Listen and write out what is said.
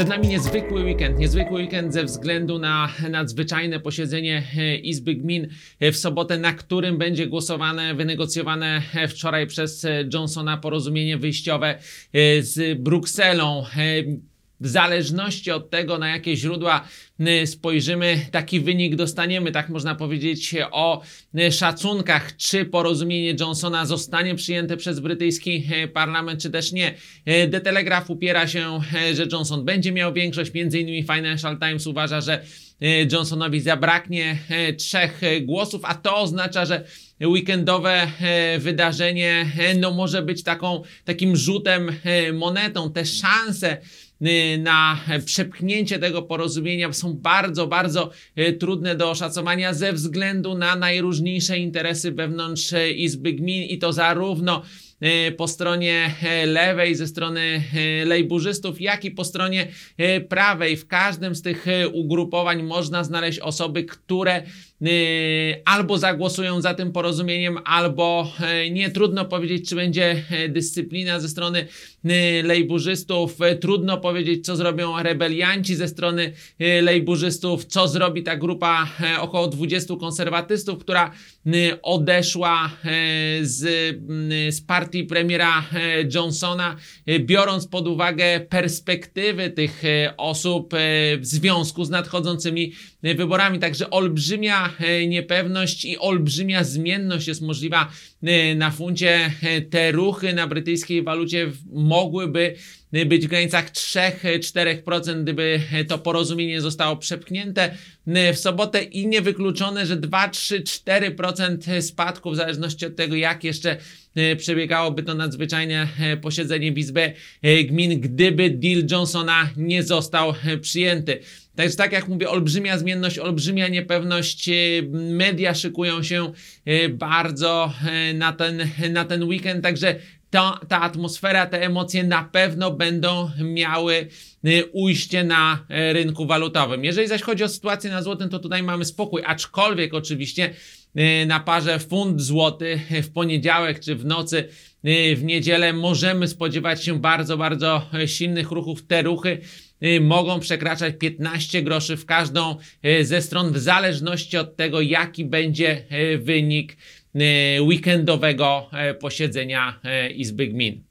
Przed nami niezwykły weekend. Niezwykły weekend ze względu na nadzwyczajne posiedzenie e, Izby Gmin e, w sobotę, na którym będzie głosowane, wynegocjowane e, wczoraj przez Johnsona porozumienie wyjściowe z Brukselą. W zależności od tego, na jakie źródła y, spojrzymy, taki wynik dostaniemy. Tak można powiedzieć o y, szacunkach, czy porozumienie Johnsona zostanie przyjęte przez brytyjski y, parlament, czy też nie. The Telegraph upiera się, że Johnson będzie miał większość. Między innymi Financial Times uważa, że Johnsonowi zabraknie trzech głosów, a to oznacza, że weekendowe wydarzenie no może być taką, takim rzutem monetą. Te szanse na przepchnięcie tego porozumienia są bardzo, bardzo e, trudne do oszacowania ze względu na najróżniejsze interesy wewnątrz e, Izby Gmin i to zarówno po stronie lewej ze strony lejburzystów, jak i po stronie prawej. W każdym z tych ugrupowań można znaleźć osoby, które albo zagłosują za tym porozumieniem, albo e, nie. Trudno powiedzieć, czy będzie e, dyscyplina ze strony e, lejburzystów. E, Trudno powiedzieć, co zrobią rebelianci ze strony e, lejburzystów, co zrobi ta grupa około 20 konserwatystów, która odeszła z, z partii premiera Johnsona, biorąc pod uwagę perspektywy tych osób w związku z nadchodzącymi wyborami. Także olbrzymia niepewność i olbrzymia zmienność jest możliwa e, na funcie. E, Te ruchy na brytyjskiej walucie mogłyby e, być w granicach 3-4%, gdyby to porozumienie zostało przepchnięte e, w sobotę i niewykluczone, że 2-3-4% spadku w zależności od tego, jak jeszcze e, przebiegałoby to nadzwyczajne e, posiedzenie w Izbie Gmin, gdyby deal Johnsona nie został przyjęty. Także tak jak mówię, olbrzymia zmienność, olbrzymia niepewność. Media szykują się bardzo na ten, na ten weekend, także ta, ta atmosfera, te emocje na pewno będą miały e, ujście na e, rynku walutowym. Jeżeli zaś chodzi o sytuację na złotym, to tutaj mamy spokój, aczkolwiek oczywiście e, na parze funt złoty w poniedziałek czy w nocy e, w niedzielę możemy spodziewać się bardzo, bardzo silnych ruchów. Te ruchy y, mogą przekraczać 15 groszy w każdą y, ze stron, w zależności od tego, jaki będzie y, wynik y, weekendowego y, posiedzenia y, Izby Gmin.